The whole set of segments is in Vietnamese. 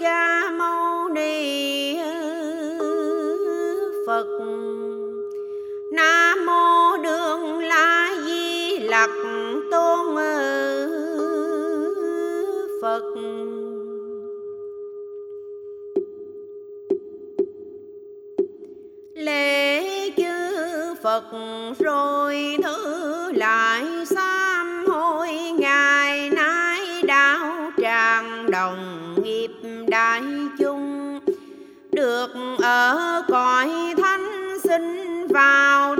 ca mâu ni phật. Nam mô đường la di lặc tôn phật. Lễ chư phật rồi thứ ở cõi thánh sinh vào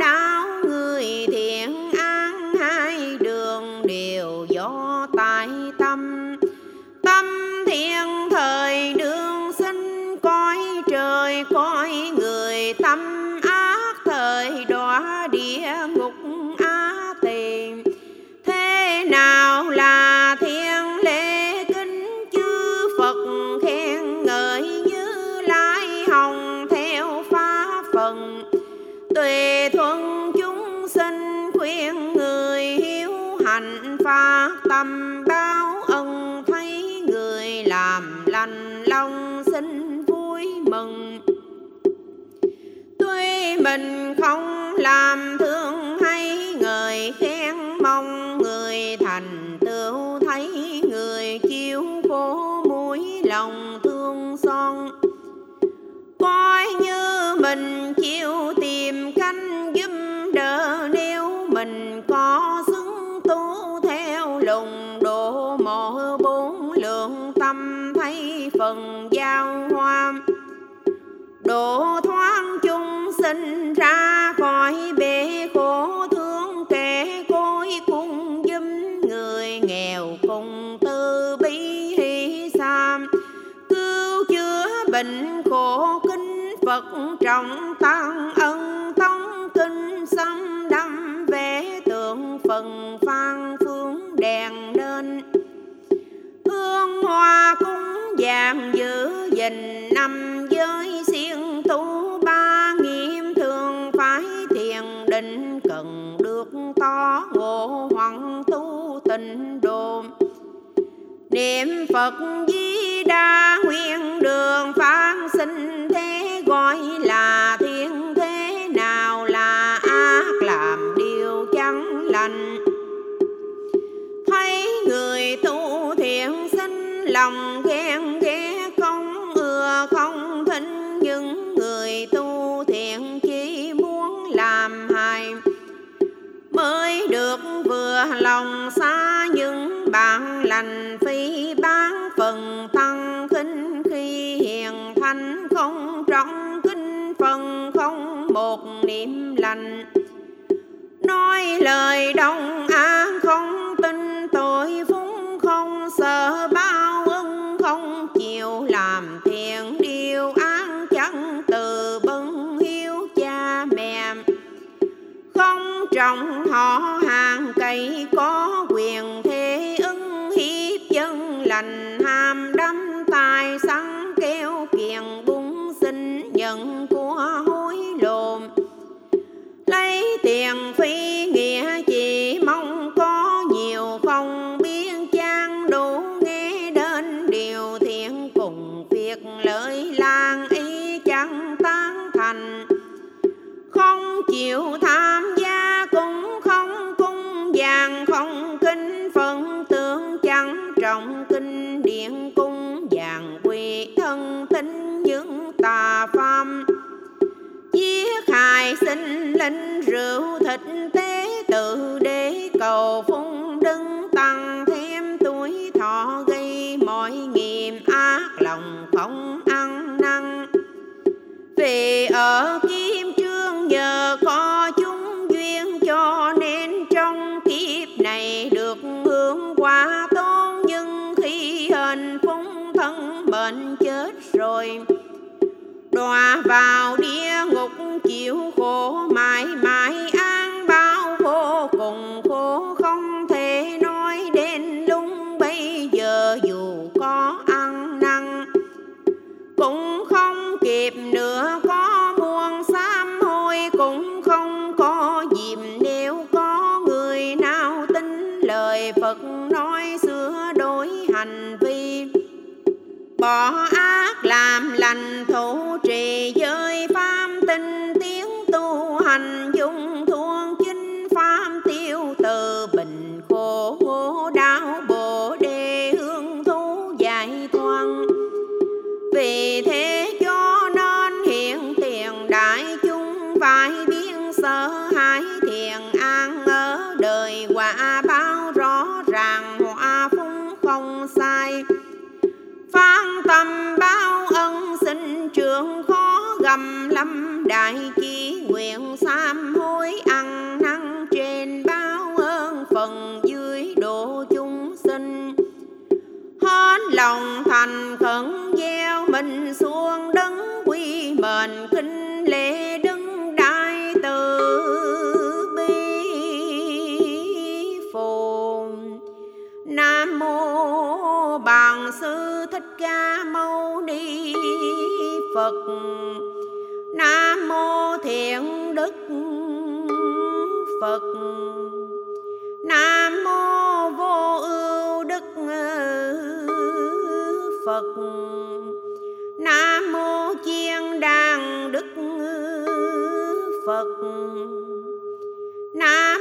mình không làm thương hay người khen mong người thành tựu thấy người chịu khổ mũi lòng thương son. Coi như mình chịu tìm canh giúp đỡ nếu mình có xứng tu theo lùng độ mộ bốn lượng tâm thấy phần giao hoa. Độ thoát sinh ra khỏi bể khổ thương, kẻ cối cung giúp người nghèo cùng tư bi hy sam cứu chữa bệnh khổ kinh phật trọng tăng ân tông kinh xâm đâm vẽ tượng phần phan phương đèn nên hương hoa cúng vàng giữ gìn năm giới to, ngộ hoàng tu tịnh độ niệm phật di đa nguyên đường phát sinh thế, gọi là thiên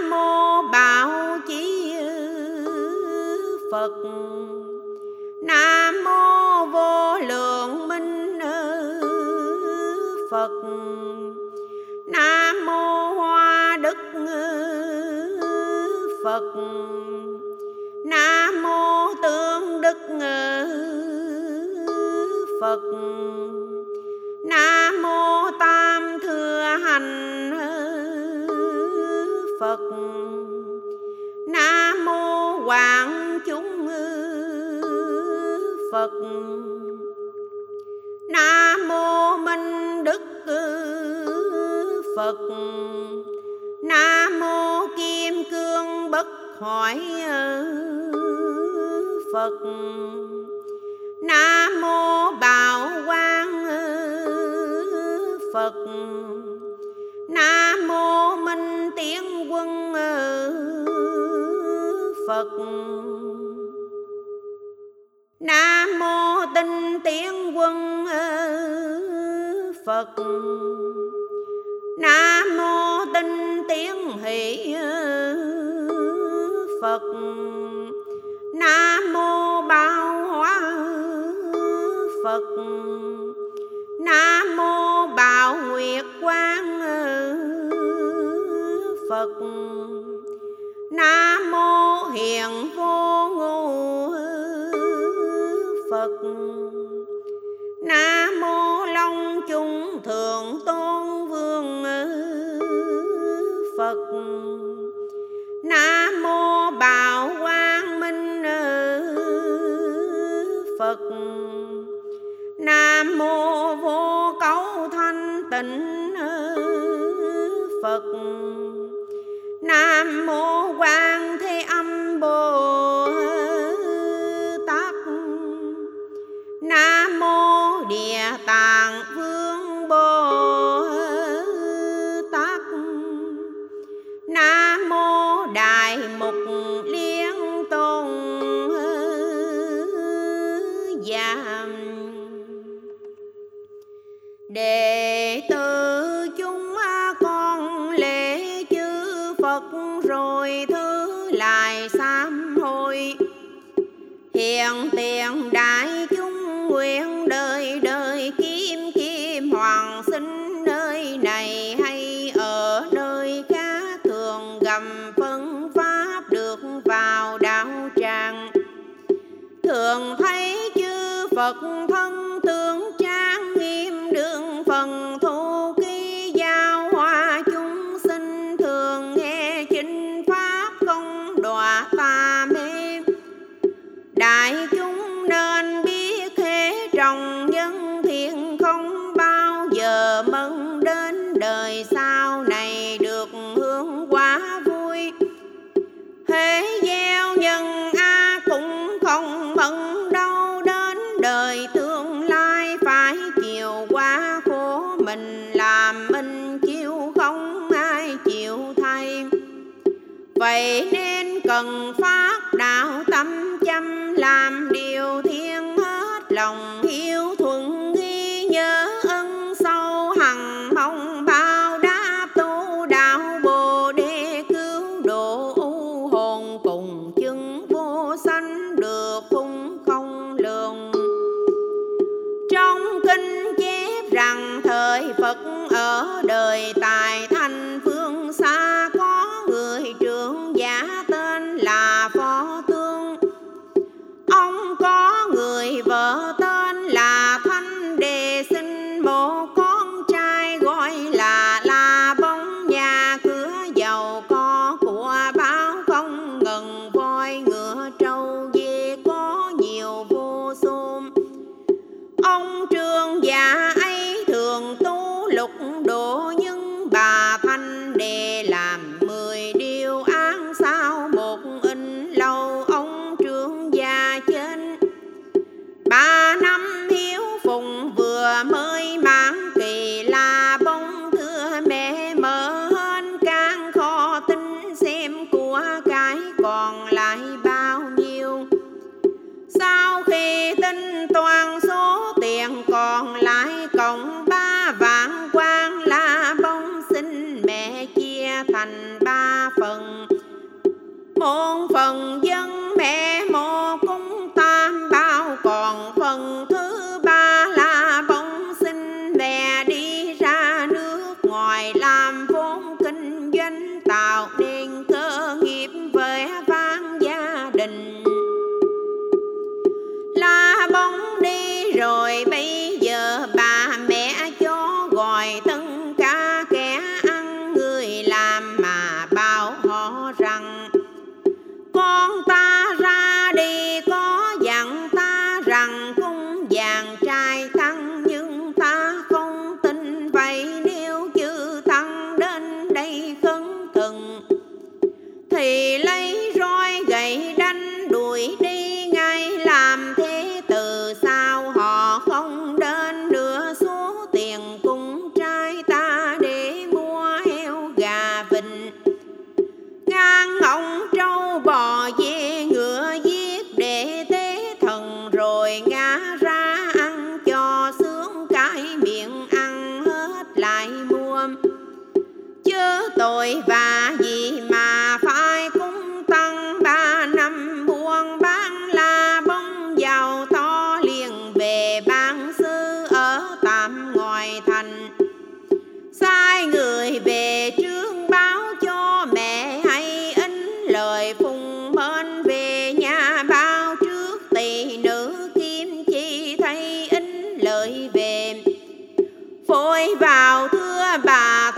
mô bảo chí phật. Nam mô vô lượng minh phật. Nam mô hoa đức phật. Nam mô tương đức phật. Nam mô tam thừa hành phật. Nam mô hoàng chúng phật. Nam mô minh đức phật. Nam mô kim cương bất hoại phật. Nam mô bảo quang phật nam mô minh tiến quân phật. Nam mô tinh tiến quân phật. Nam mô tinh tiến hỷ phật. Nam mô bao hóa phật. Phật. Nam mô hiền vô ngô Phật. Nam mô long chung thượng tôn vương Phật. Nam mô bảo quang minh Phật. Nam mô vô cấu thanh tịnh Phật nam mô quan thế âm bồ tát. Nam mô địa tạng 堂堂 vậy nên cần phát đạo tâm chăm làm điều thiên hết lòng, hiếu thuận ghi nhớ ân sâu hằng, mong bao đáp tu đạo bồ đề cứu độ u hồn cùng chứng vô sanh được cung không lường. Trong kinh chép rằng thời phật ở đời tài thái lời phung bên về nhà bao trước tỳ nữ kim chi thấy in lời về. Phôi vào thưa bà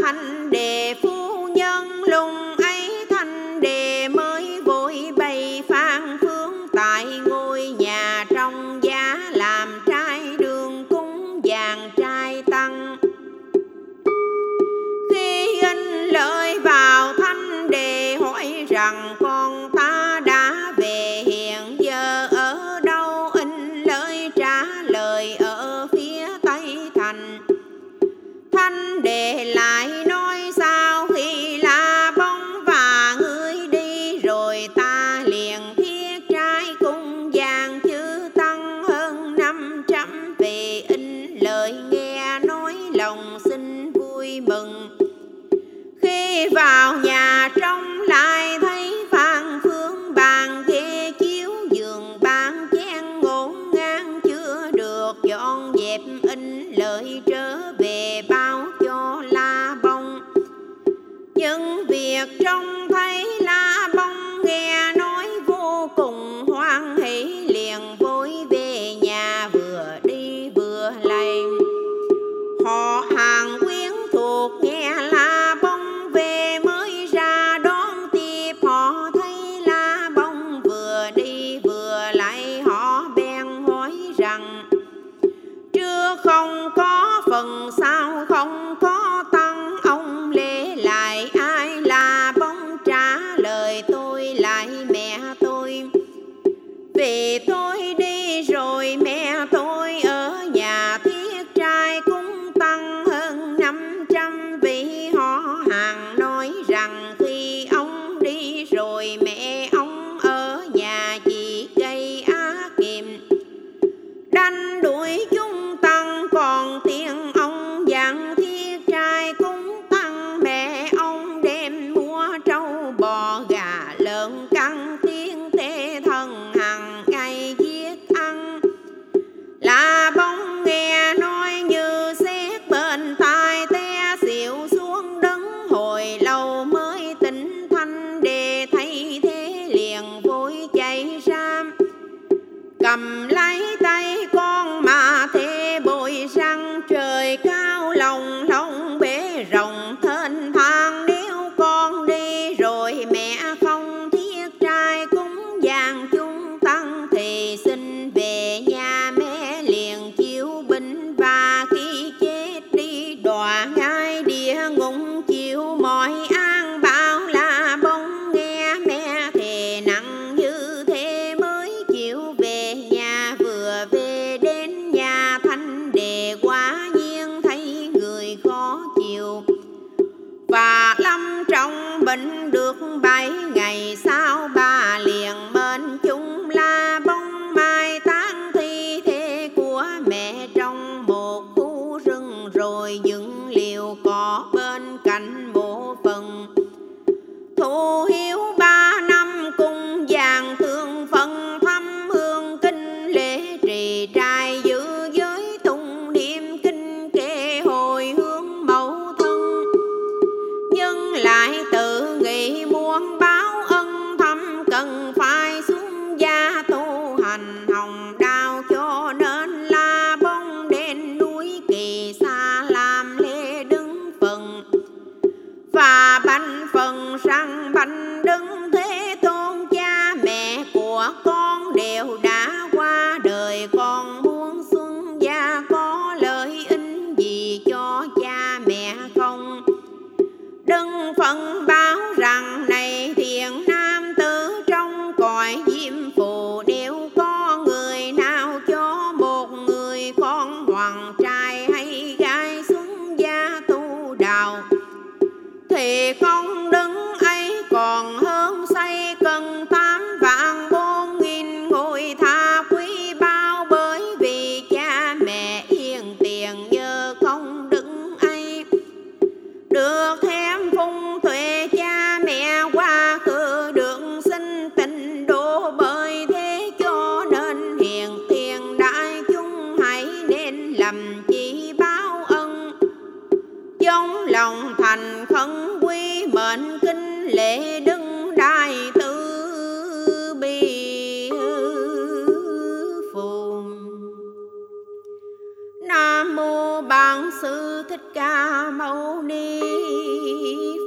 mâu ni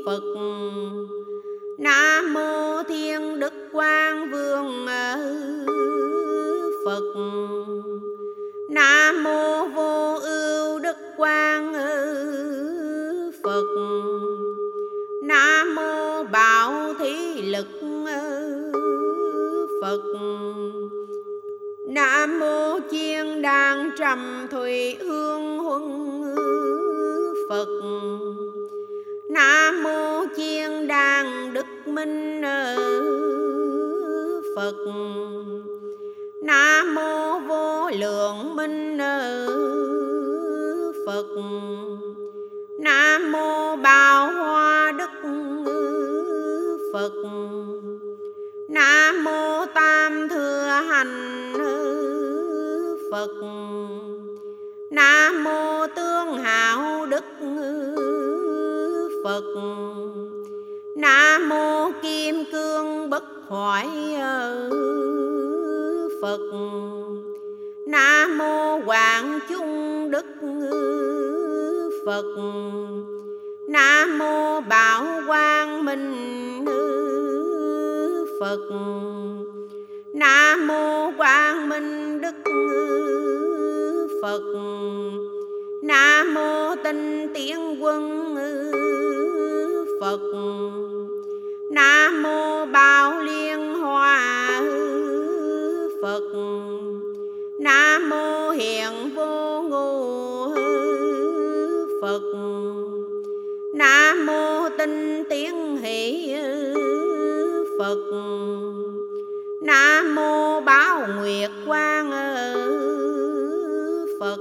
phật. Nam mô thiên đức quang vương phật. Nam mô vô ưu đức quang phật. Nam mô bảo thí lực phật. Nam mô chiên đàng trầm thủy minh ờ, phật. Nam mô vô lượng minh ờ, phật. Nam mô bảo hoa đức ờ, phật. Nam mô tam thừa hành phật. Nam mô tương hảo đức phật mô kim cương bất hoại ờ, phật. Nam mô quảng trung đức ờ, phật. Nam mô bảo quang minh ờ, phật. Nam mô quang minh đức phật. Nam mô tinh tiến quân phật nam mô bảo liên hoa phật. Nam mô hiện vô ngô phật. Nam mô tinh tiến hỷ phật. Nam mô báo nguyệt quang phật.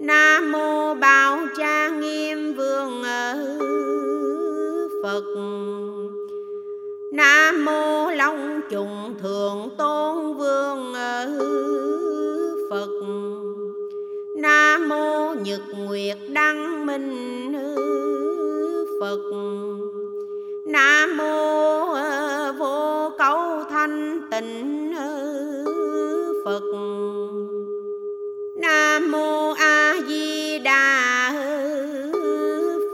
Nam mô bảo trang nghiêm vương phật. Nam mô long trùng thượng tôn vương phật. Nam mô nhật nguyệt đăng minh phật. Nam mô ờ, vô cấu thanh tịnh phật. Nam mô a di đà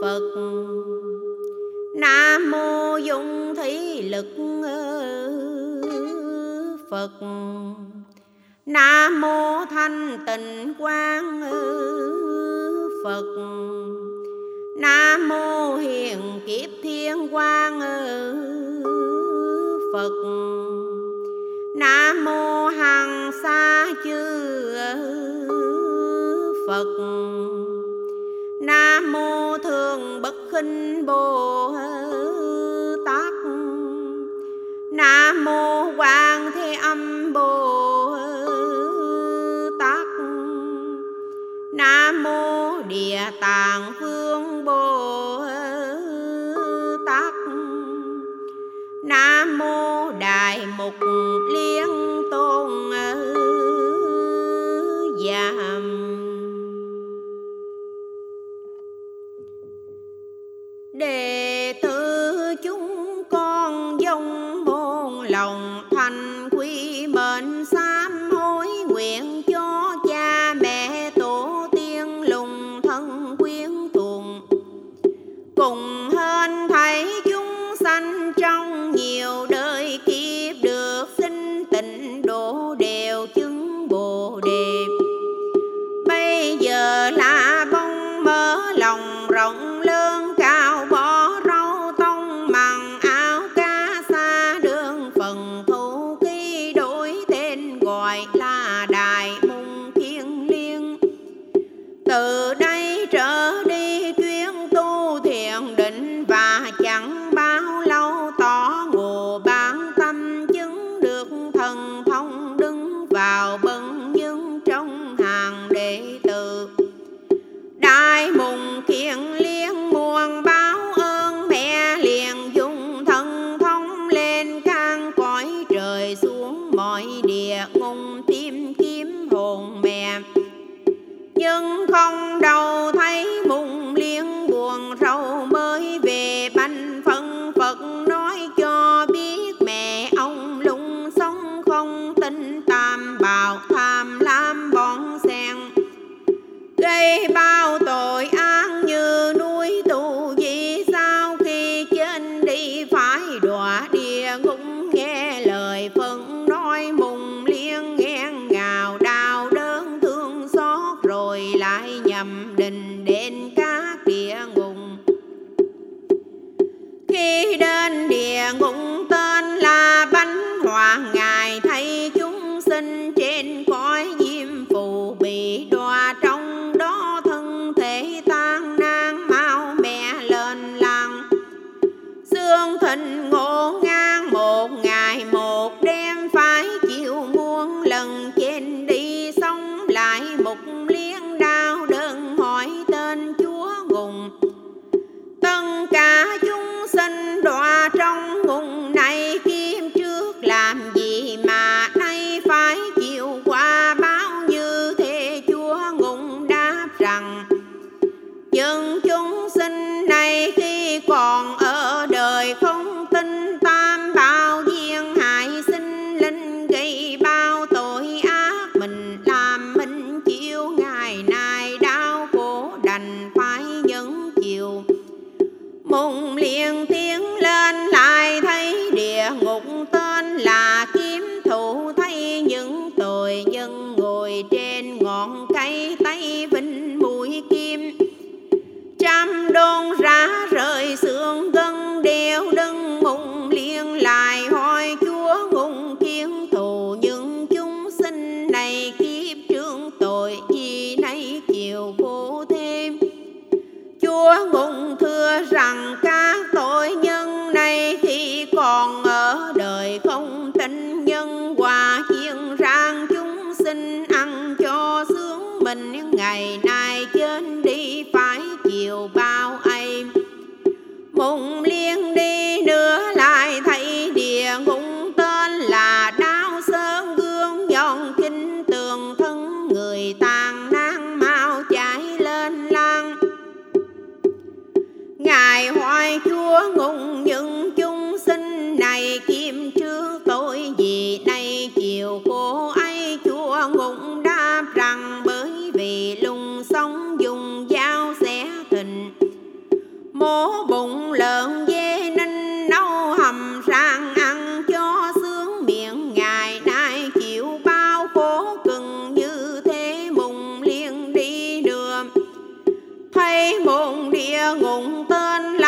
phật nam mô dung thí lực phật. Nam mô thanh tịnh quang phật. Nam mô hiền kiếp thiên quang phật. Nam mô hằng xa chư phật. Nam mô thường bất khinh bồ tát. Nam mô quan thế âm bồ tát. Nam mô địa tạng vương bồ định đến các địa ngục. Khi đến địa ngục thấy địa ngục tên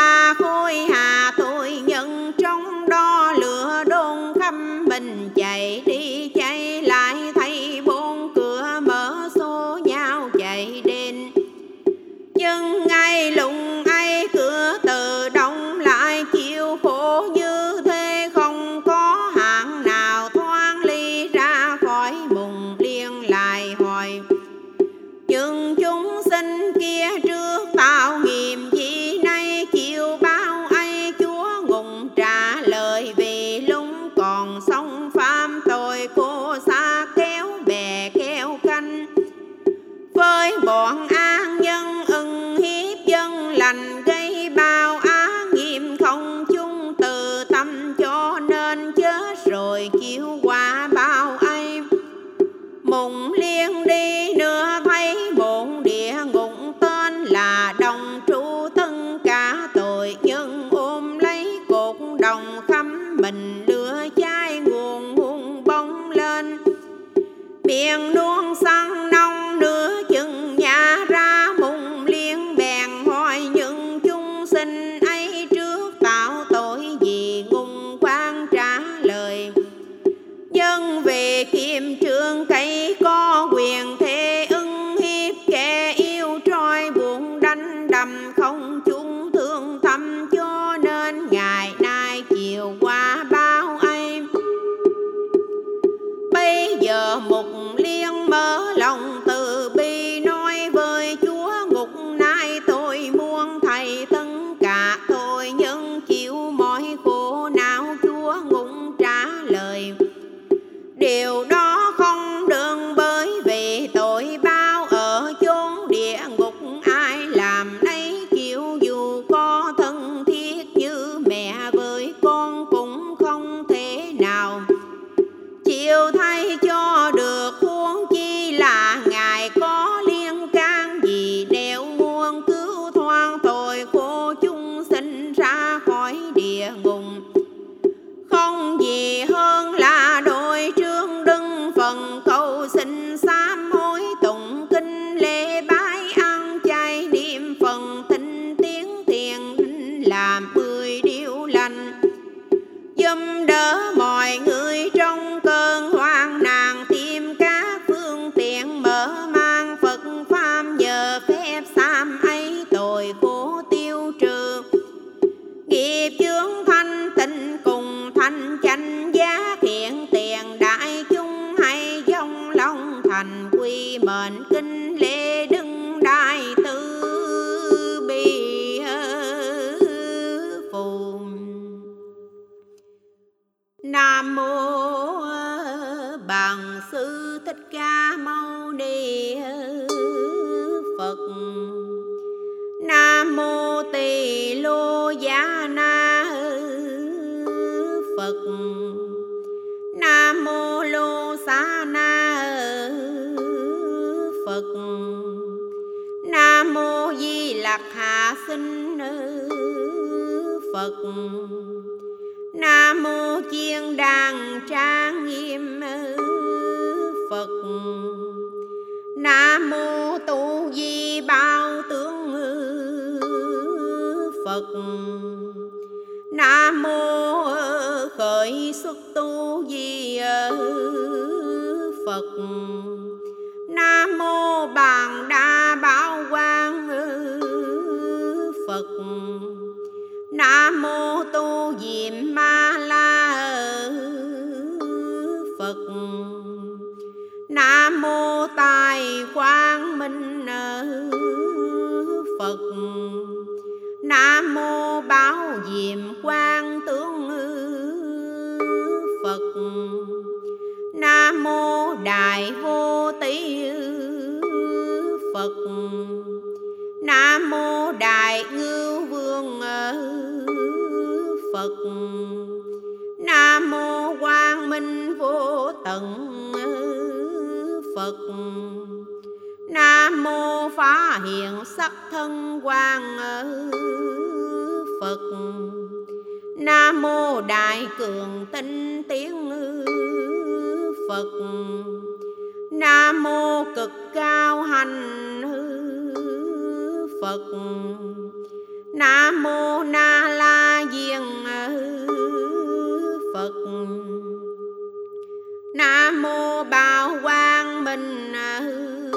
À, hình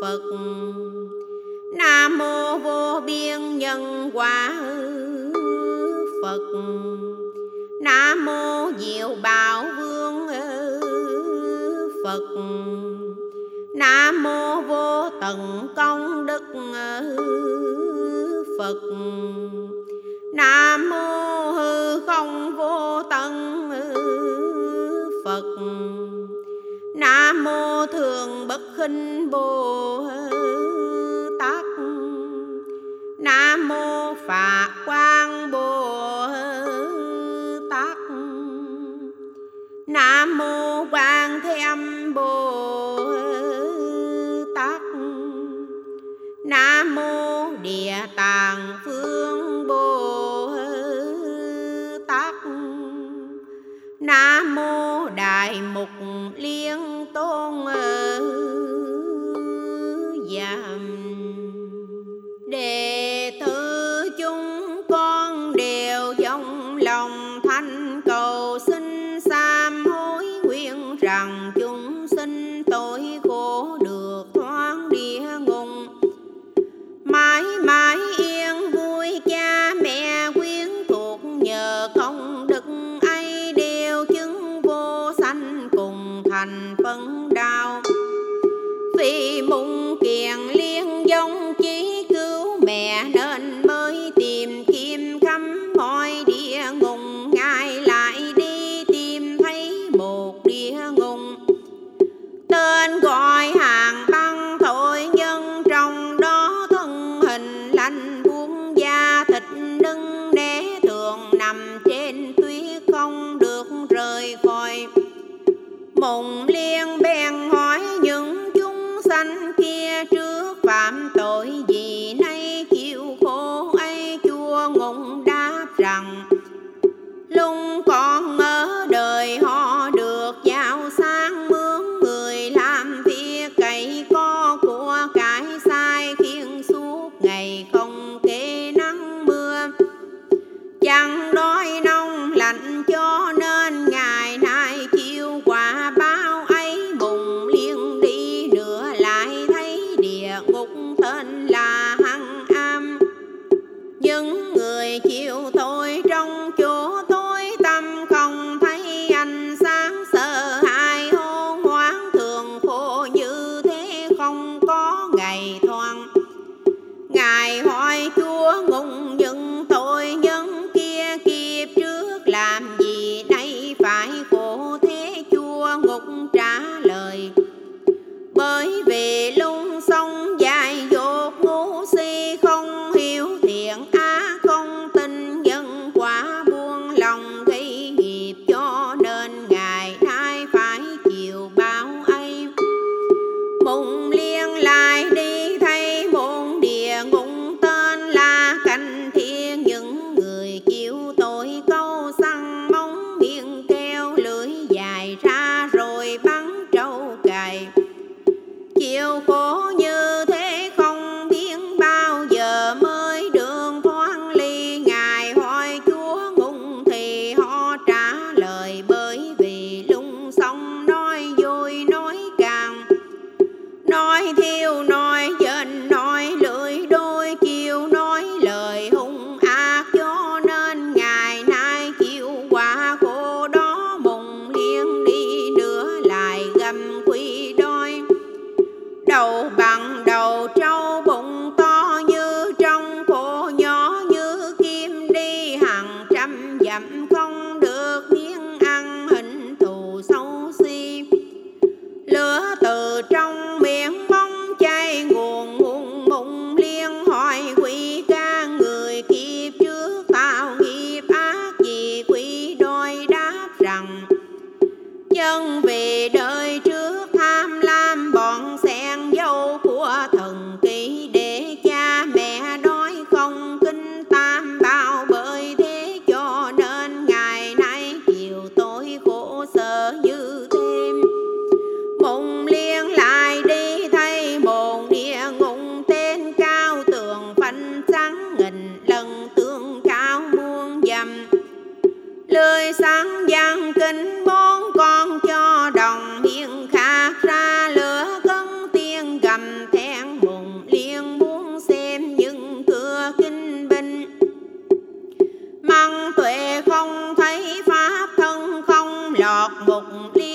Phật. Nam mô vô biên nhân quả Phật. Nam mô diệu bảo vương Phật. Nam mô vô tận công đức Phật. Nam mô hư không vô tận Phật nam mô thường bất khinh bồ tát nam mô phật quang bồ tát nam mô quan thế âm bồ tát nam mô địa tạng phương bồ tát nam mô đại mục liên 风啊。兄弟。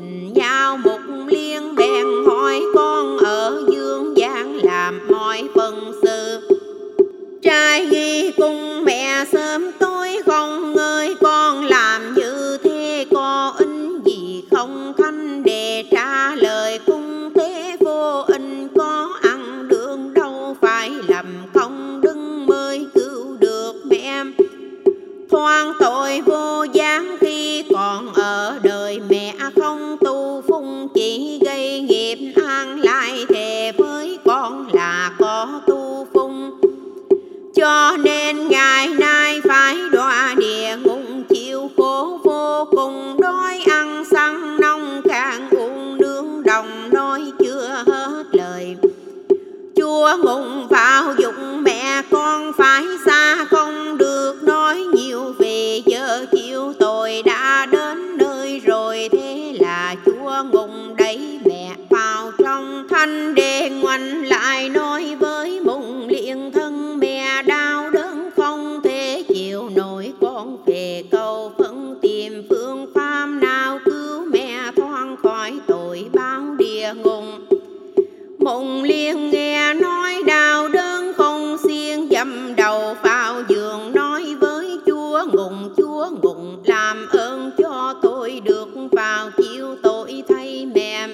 Nhìn chúa ngụng hùng liên nghe nói đau đớn không xiên dầm đầu vào giường nói với chúa ngùng chúa ngùng làm ơn cho tôi được vào chịu tội thay mẹ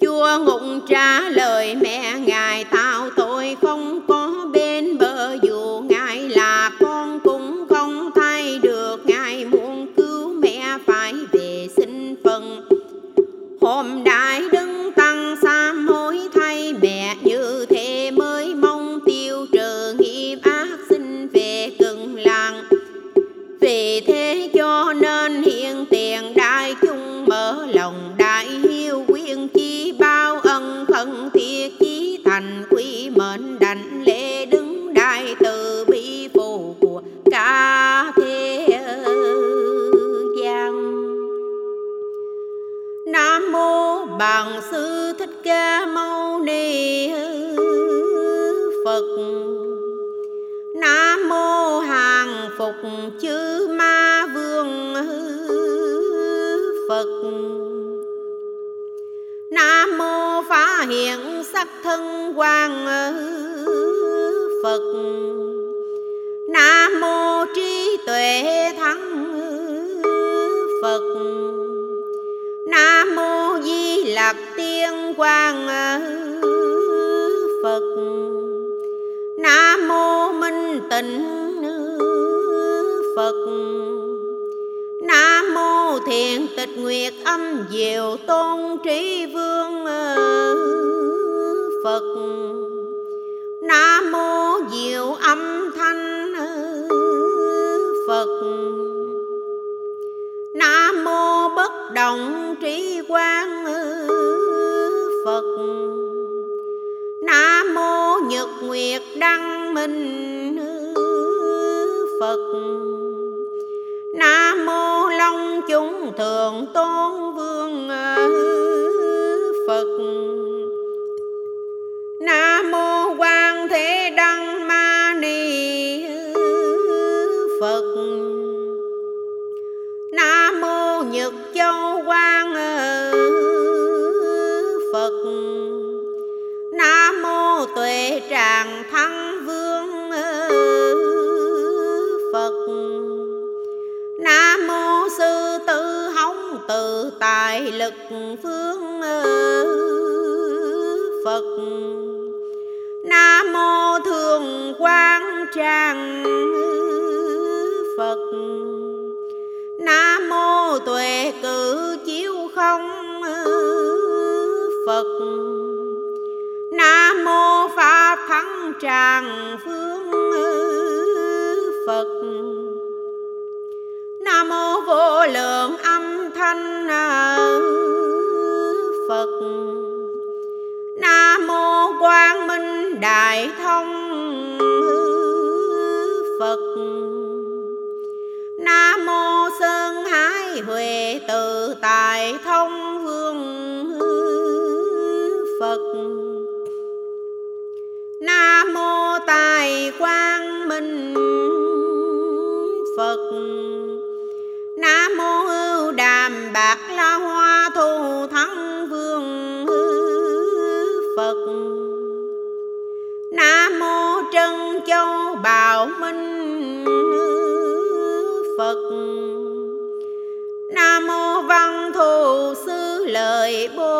chúa ngùng trả lời, mẹ ngài tạo tội không có bên bờ, dù ngài là con cũng không thay được. Ngài muốn cứu mẹ phải về xin phần. Hôm vì thế cho nên hiện tiền đại chúng mở lòng đại hiếu quyên chi bao ân khẩn thiết chí thành quy mệnh đảnh lễ đứng đại từ bi phù của cả thế gian Nam mô Bằng sư Thích Ca Mâu Ni Phật. Nam mô Hàng Phục chư Ma Vương Phật. Nam mô Phá Hiện Sắc Thân Quang Phật. Nam mô Trí Tuệ Thắng Phật. Nam mô Di lạc Tiên Quang Tịnh Phật. Nam mô thiền Tịch Nguyệt Âm Diệu Tôn Trí Vương Phật. Nam mô Diệu Âm Thanh Phật. Nam mô bất động trí quang Phật. Nam mô nhật nguyệt đăng minh Phật. Nam mô long chúng thượng tôn vương Phật. Nam mô đại lực phương ờ, phật. Nam mô thường quang trang ờ, phật. Nam mô tuệ cử chiếu không ờ, phật. Nam mô pháp thắng tràng phương phật nam mô vô lượng âm thanh à, phật. Nam mô quang minh đại thông, phật. Nam mô sơn hải huệ tự tại thông, vương phật. Nam mô tài quang minh, phật đạt la hoa thu thắng vương phật. Nam mô trân châu bảo minh phật. Nam mô văn thù sư lợi bồ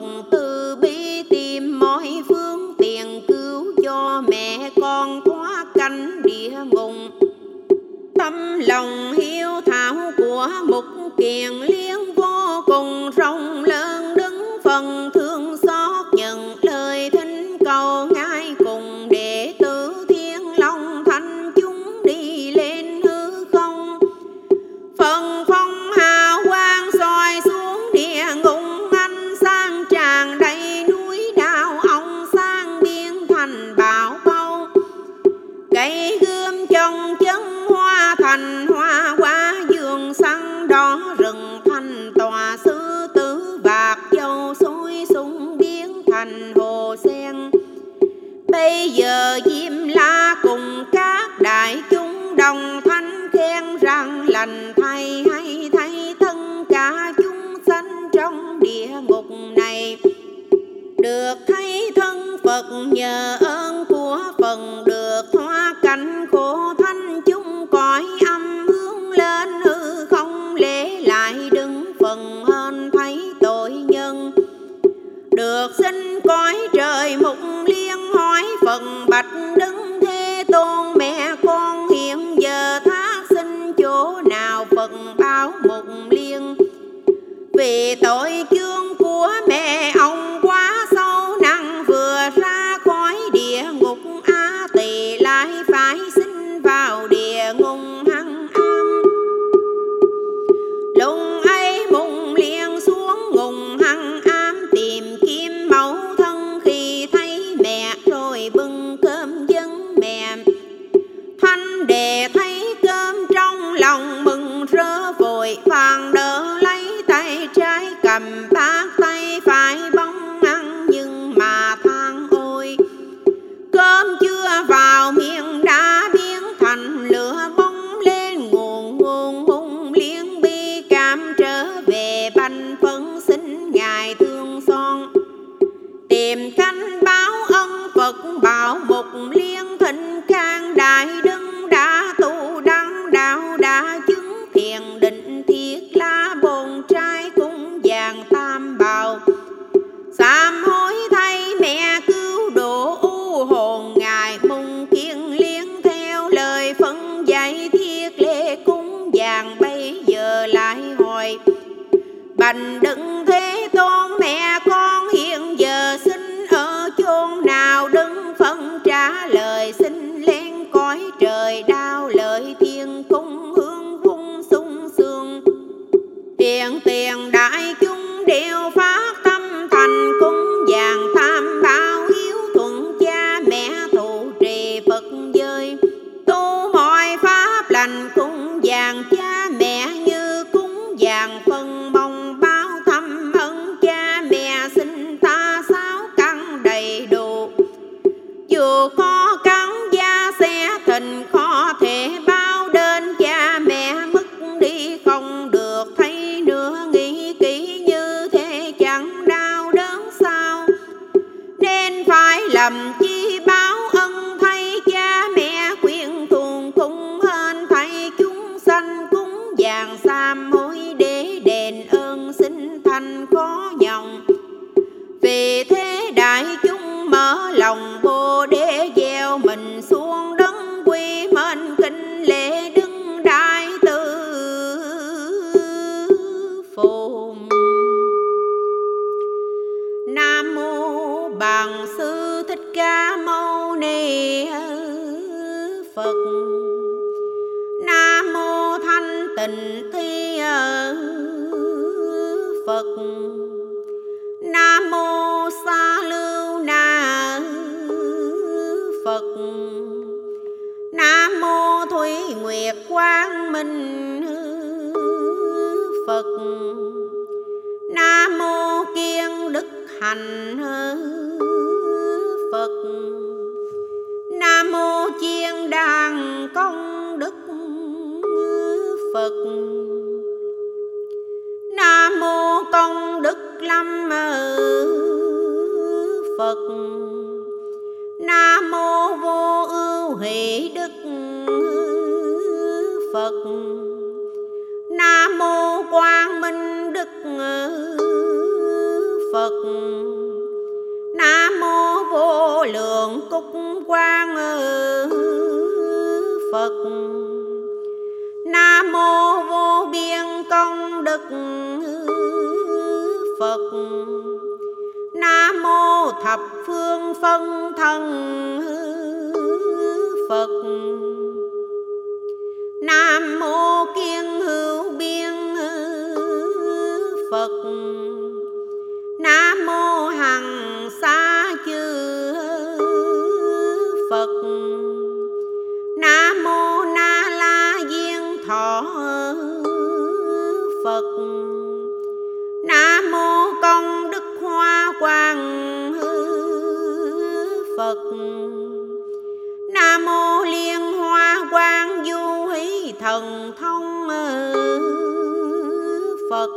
Phật từ bi tìm mọi phương tiện cứu cho mẹ con thoát cánh địa ngục. Tâm lòng hiếu thảo của mục kiền lý bây giờ diêm la cùng các đại chúng đồng thanh khen rằng lành thay hay thay thân cả chúng sanh trong địa ngục này. Được thấy thân phật nhờ ơn vì tôi vì lâm ờ, phật. Nam mô vô ưu hỷ đức, phật. Nam mô quang minh đức, phật. Nam mô vô lượng cúc quang, phật. Nam mô vô biên công đức phật. Nam mô thập phương phân thân phật. Nam mô kiên hữu biên phật. Nam mô hằng xa chư phật. Nam mô na la diên thọ phật mô công đức hoa quang phật. Nam mô liên hoa quang du hí thần thông phật.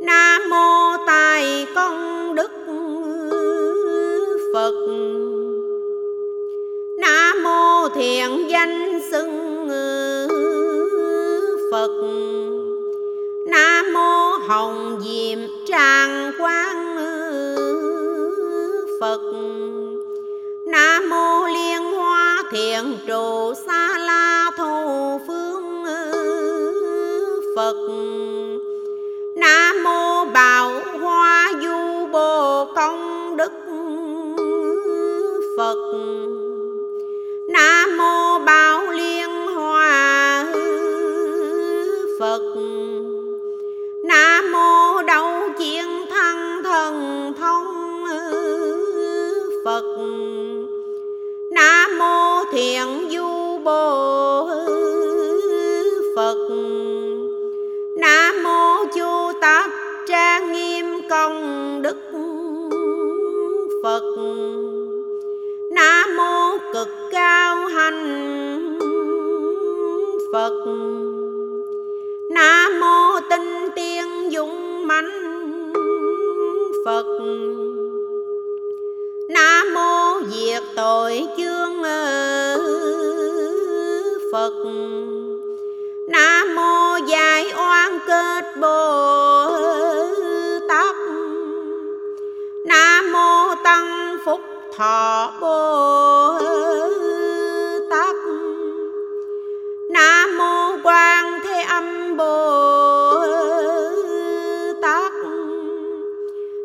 Nam mô tài công đức phật. Nam mô thiện danh xưng phật. Nam mô hồng diệm tràng quang phật. Nam mô liên hoa thiện trụ sa la cao phật. Nam mô tinh tiên dũng mãnh phật. Nam mô diệt tội chương phật. Nam mô giải oan kết bồ tát. Nam mô tăng phúc thọ bồ bồ tát.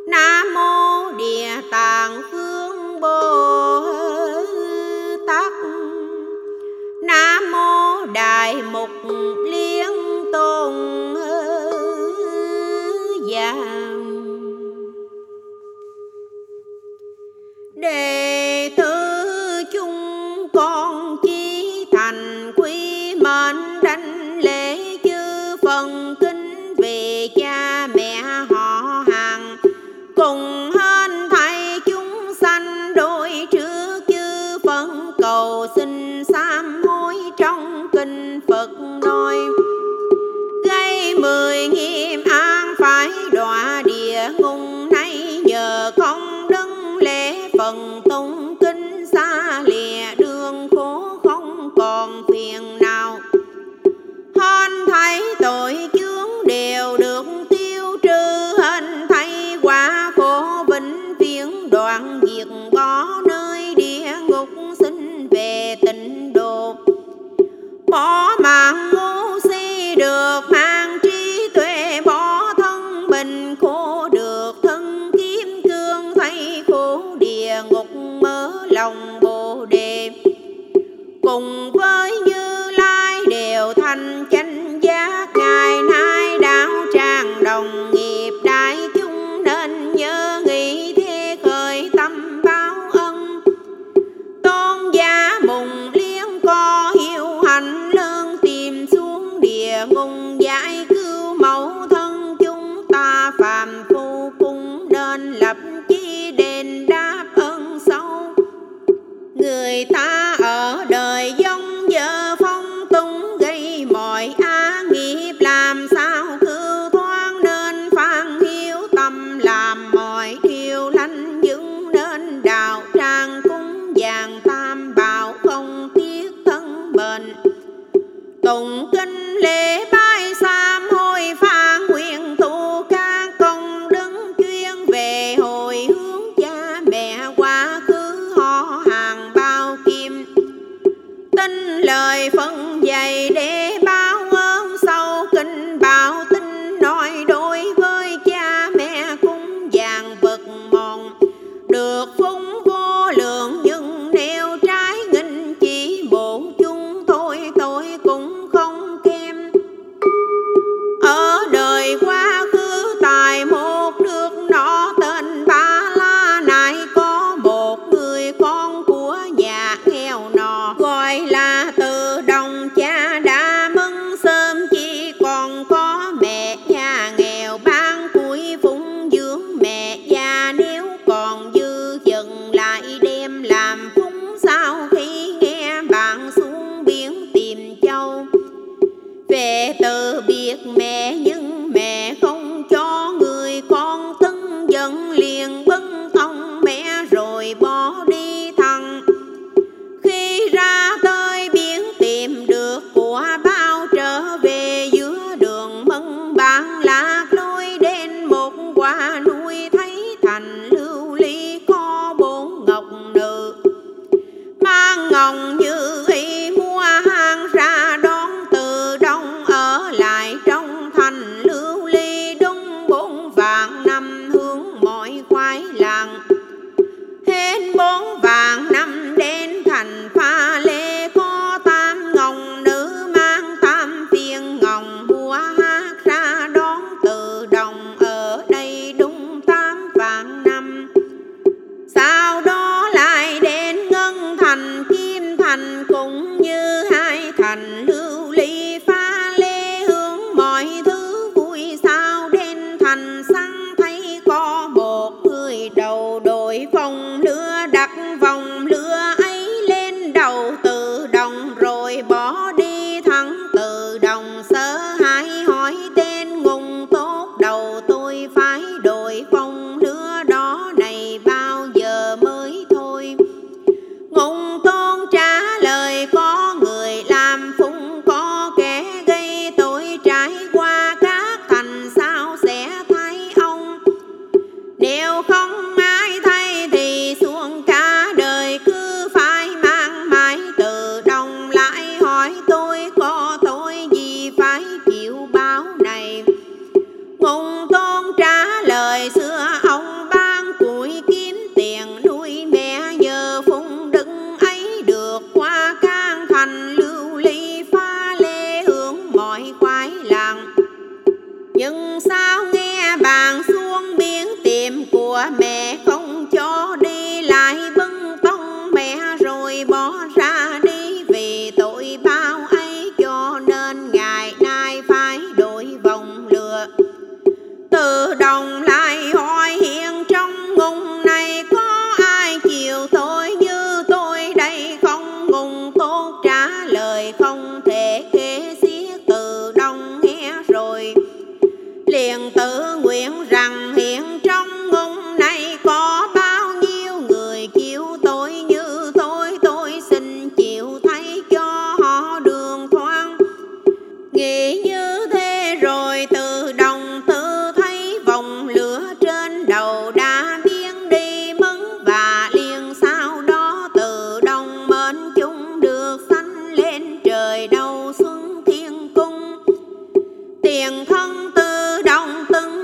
Nam mô địa tạng phương bồ tát. Nam mô đại mục bỏ nơi địa ngục xin về tịnh độ. Bỏ mạng ngu si được mà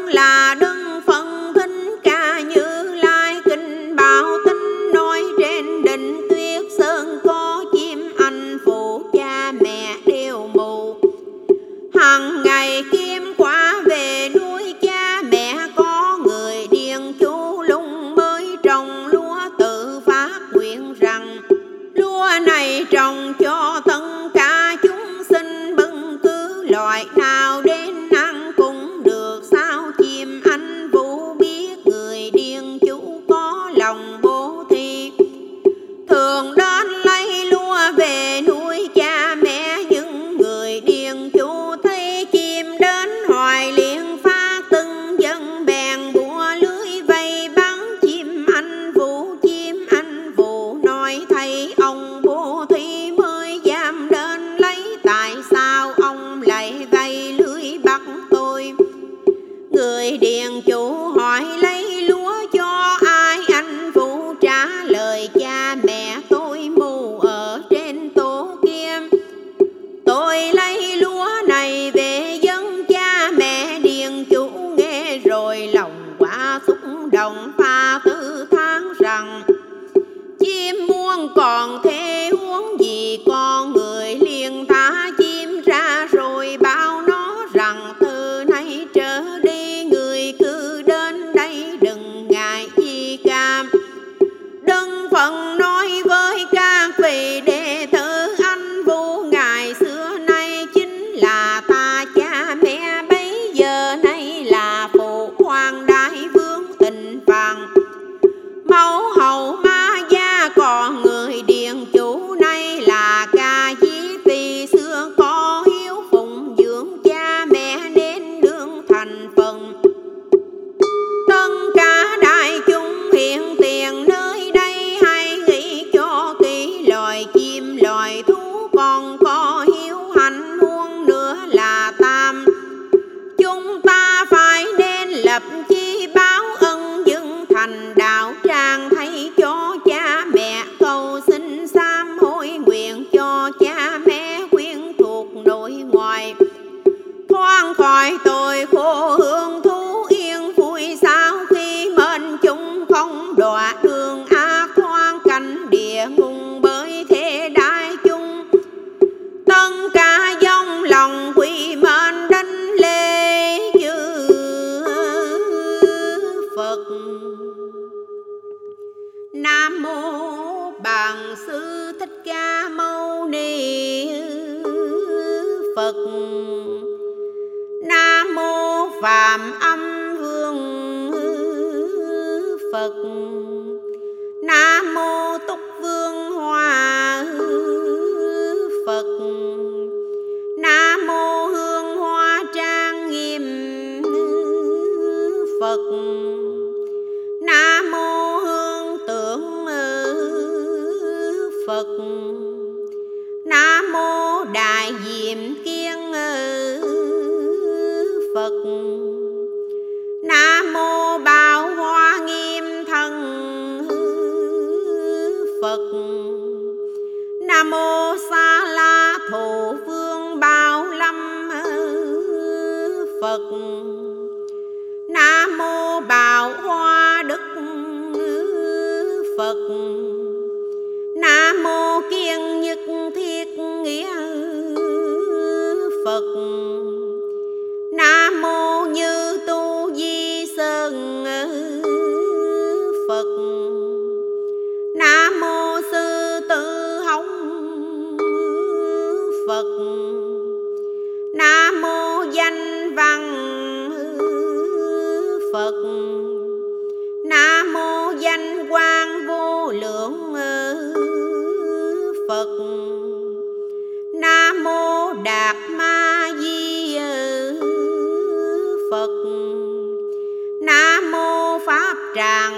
là đứng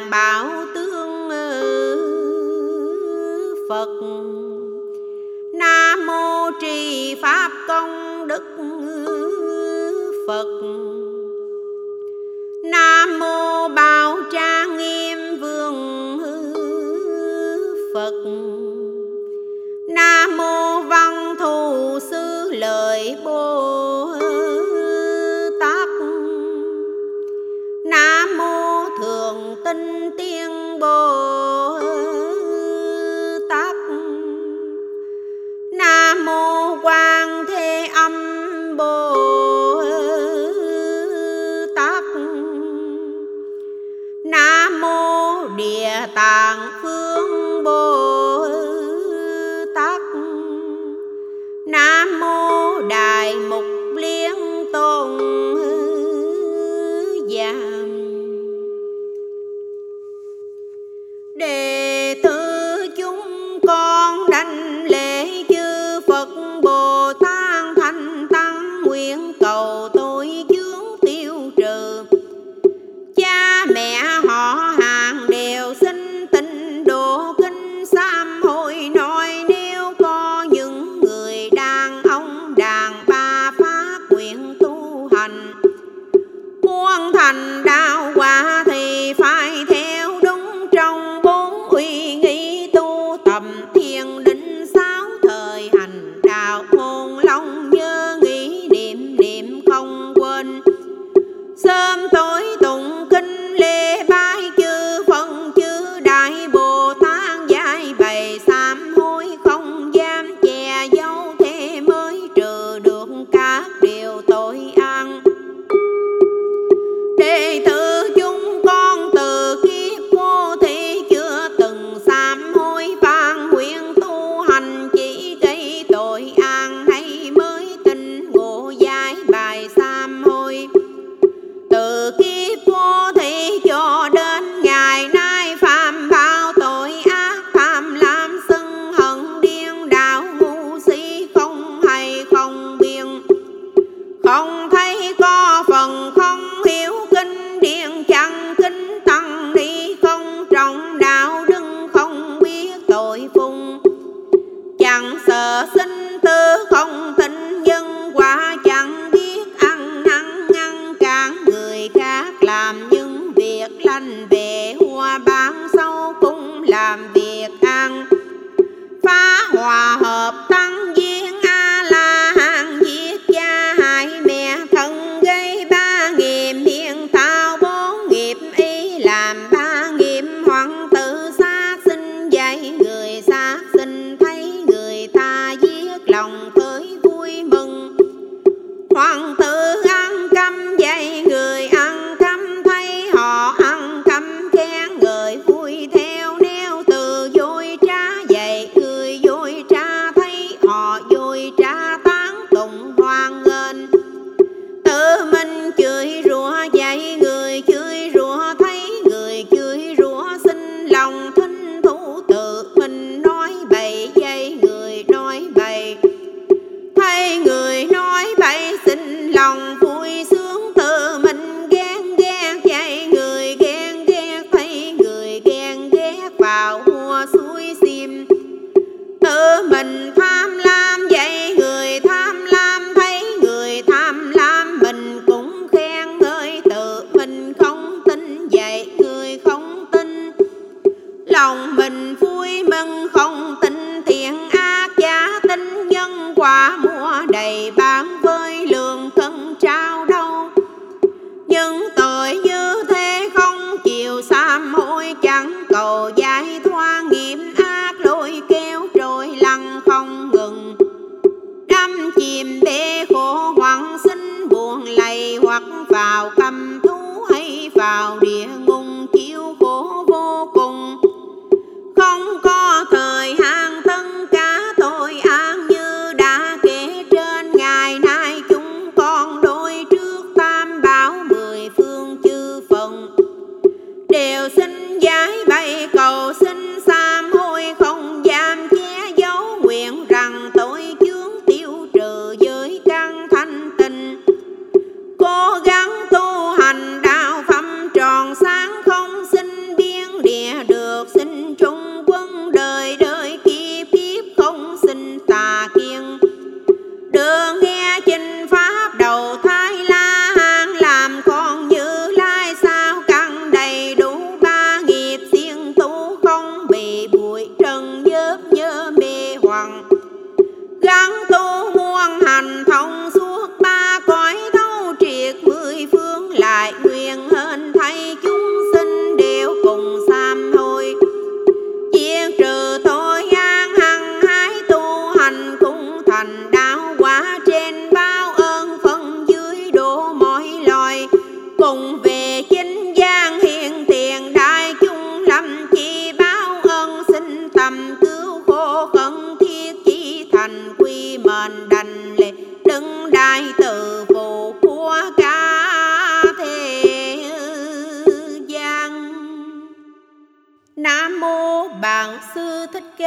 bảo tướng Phật. Nam mô trì pháp công đức Phật. Nam mô Bảo Trang Nghiêm Vương Phật.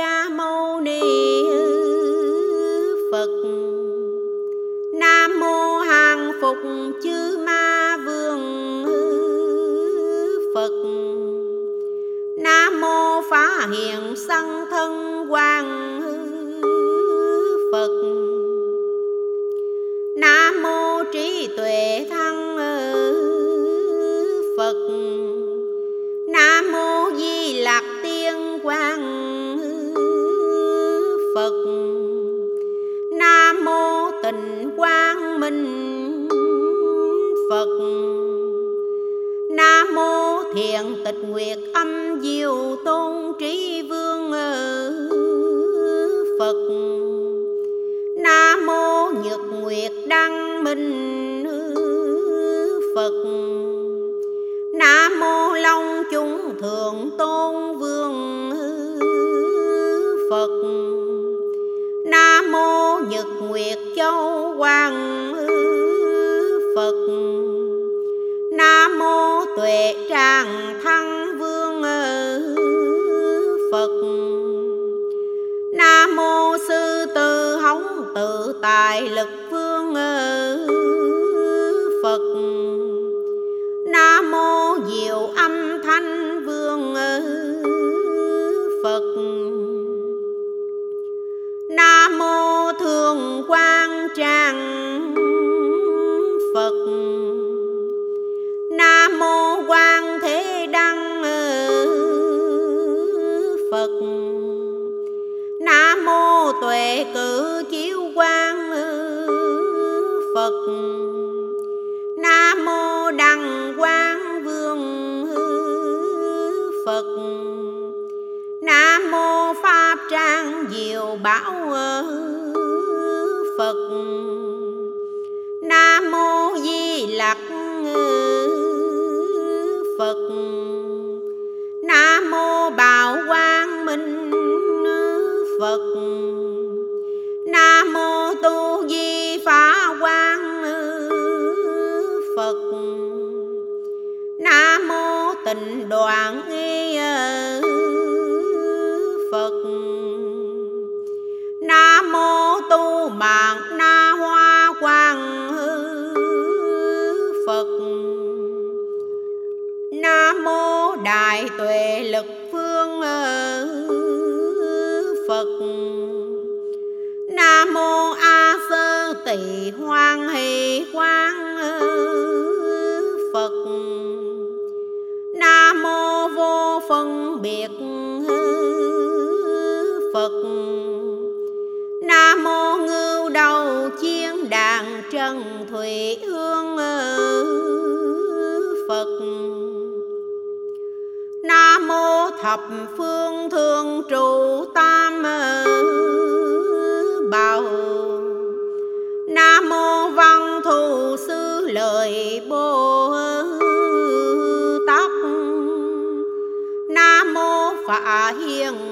Ca Mâu Ni Phật. Nam mô Hàng Phục Chư Ma Vương Phật. Nam mô Phá Hiện Sanh Thân Quang Phật. Nam mô Trí Tuệ Thăng thiền Thiện Tịch Nguyệt Âm Diệu Tôn Trí Vương Phật. Nam mô Nhật Nguyệt Đăng Minh Phật. Nam mô Long chúng thượng tôn vương Phật. Nam mô Nhật Nguyệt Châu Hoàng Phật. Tuệ Tràng Thăng Vương Phật. Nam mô Sư tử Hống Tự Tài Lực Vương Phật. Nam mô Diệu Âm Thanh Vương Phật. Nam mô Thường Quang Trang Phật. Mô quan Thế Đăng ừ, Phật. Nam mô Tuệ Cử Chiếu Quang ừ, Phật. Nam mô Đăng Quang Vương ừ, Phật. Nam mô Pháp Trang Diệu Bảo Phật. Nam mô Di Lặc Phật. Nam mô Bảo Quang Minh Phật. Nam mô Tu Di Phá Quang Phật. Nam mô Tịnh Đoạn Nghi Tuệ Lực Phương Phật. Nam mô A Sơ Tỳ, Hoan Hỷ Quang Phật. Nam mô Vô Phân Biệt Phật. Nam mô Ngưu Đầu Chiên Đàn Trần Thủy Thập Phương Thường Trụ Tam Bảo. Nam mô Văn Thù Sư Lợi Bồ Tát. Nam mô Phạ Hiền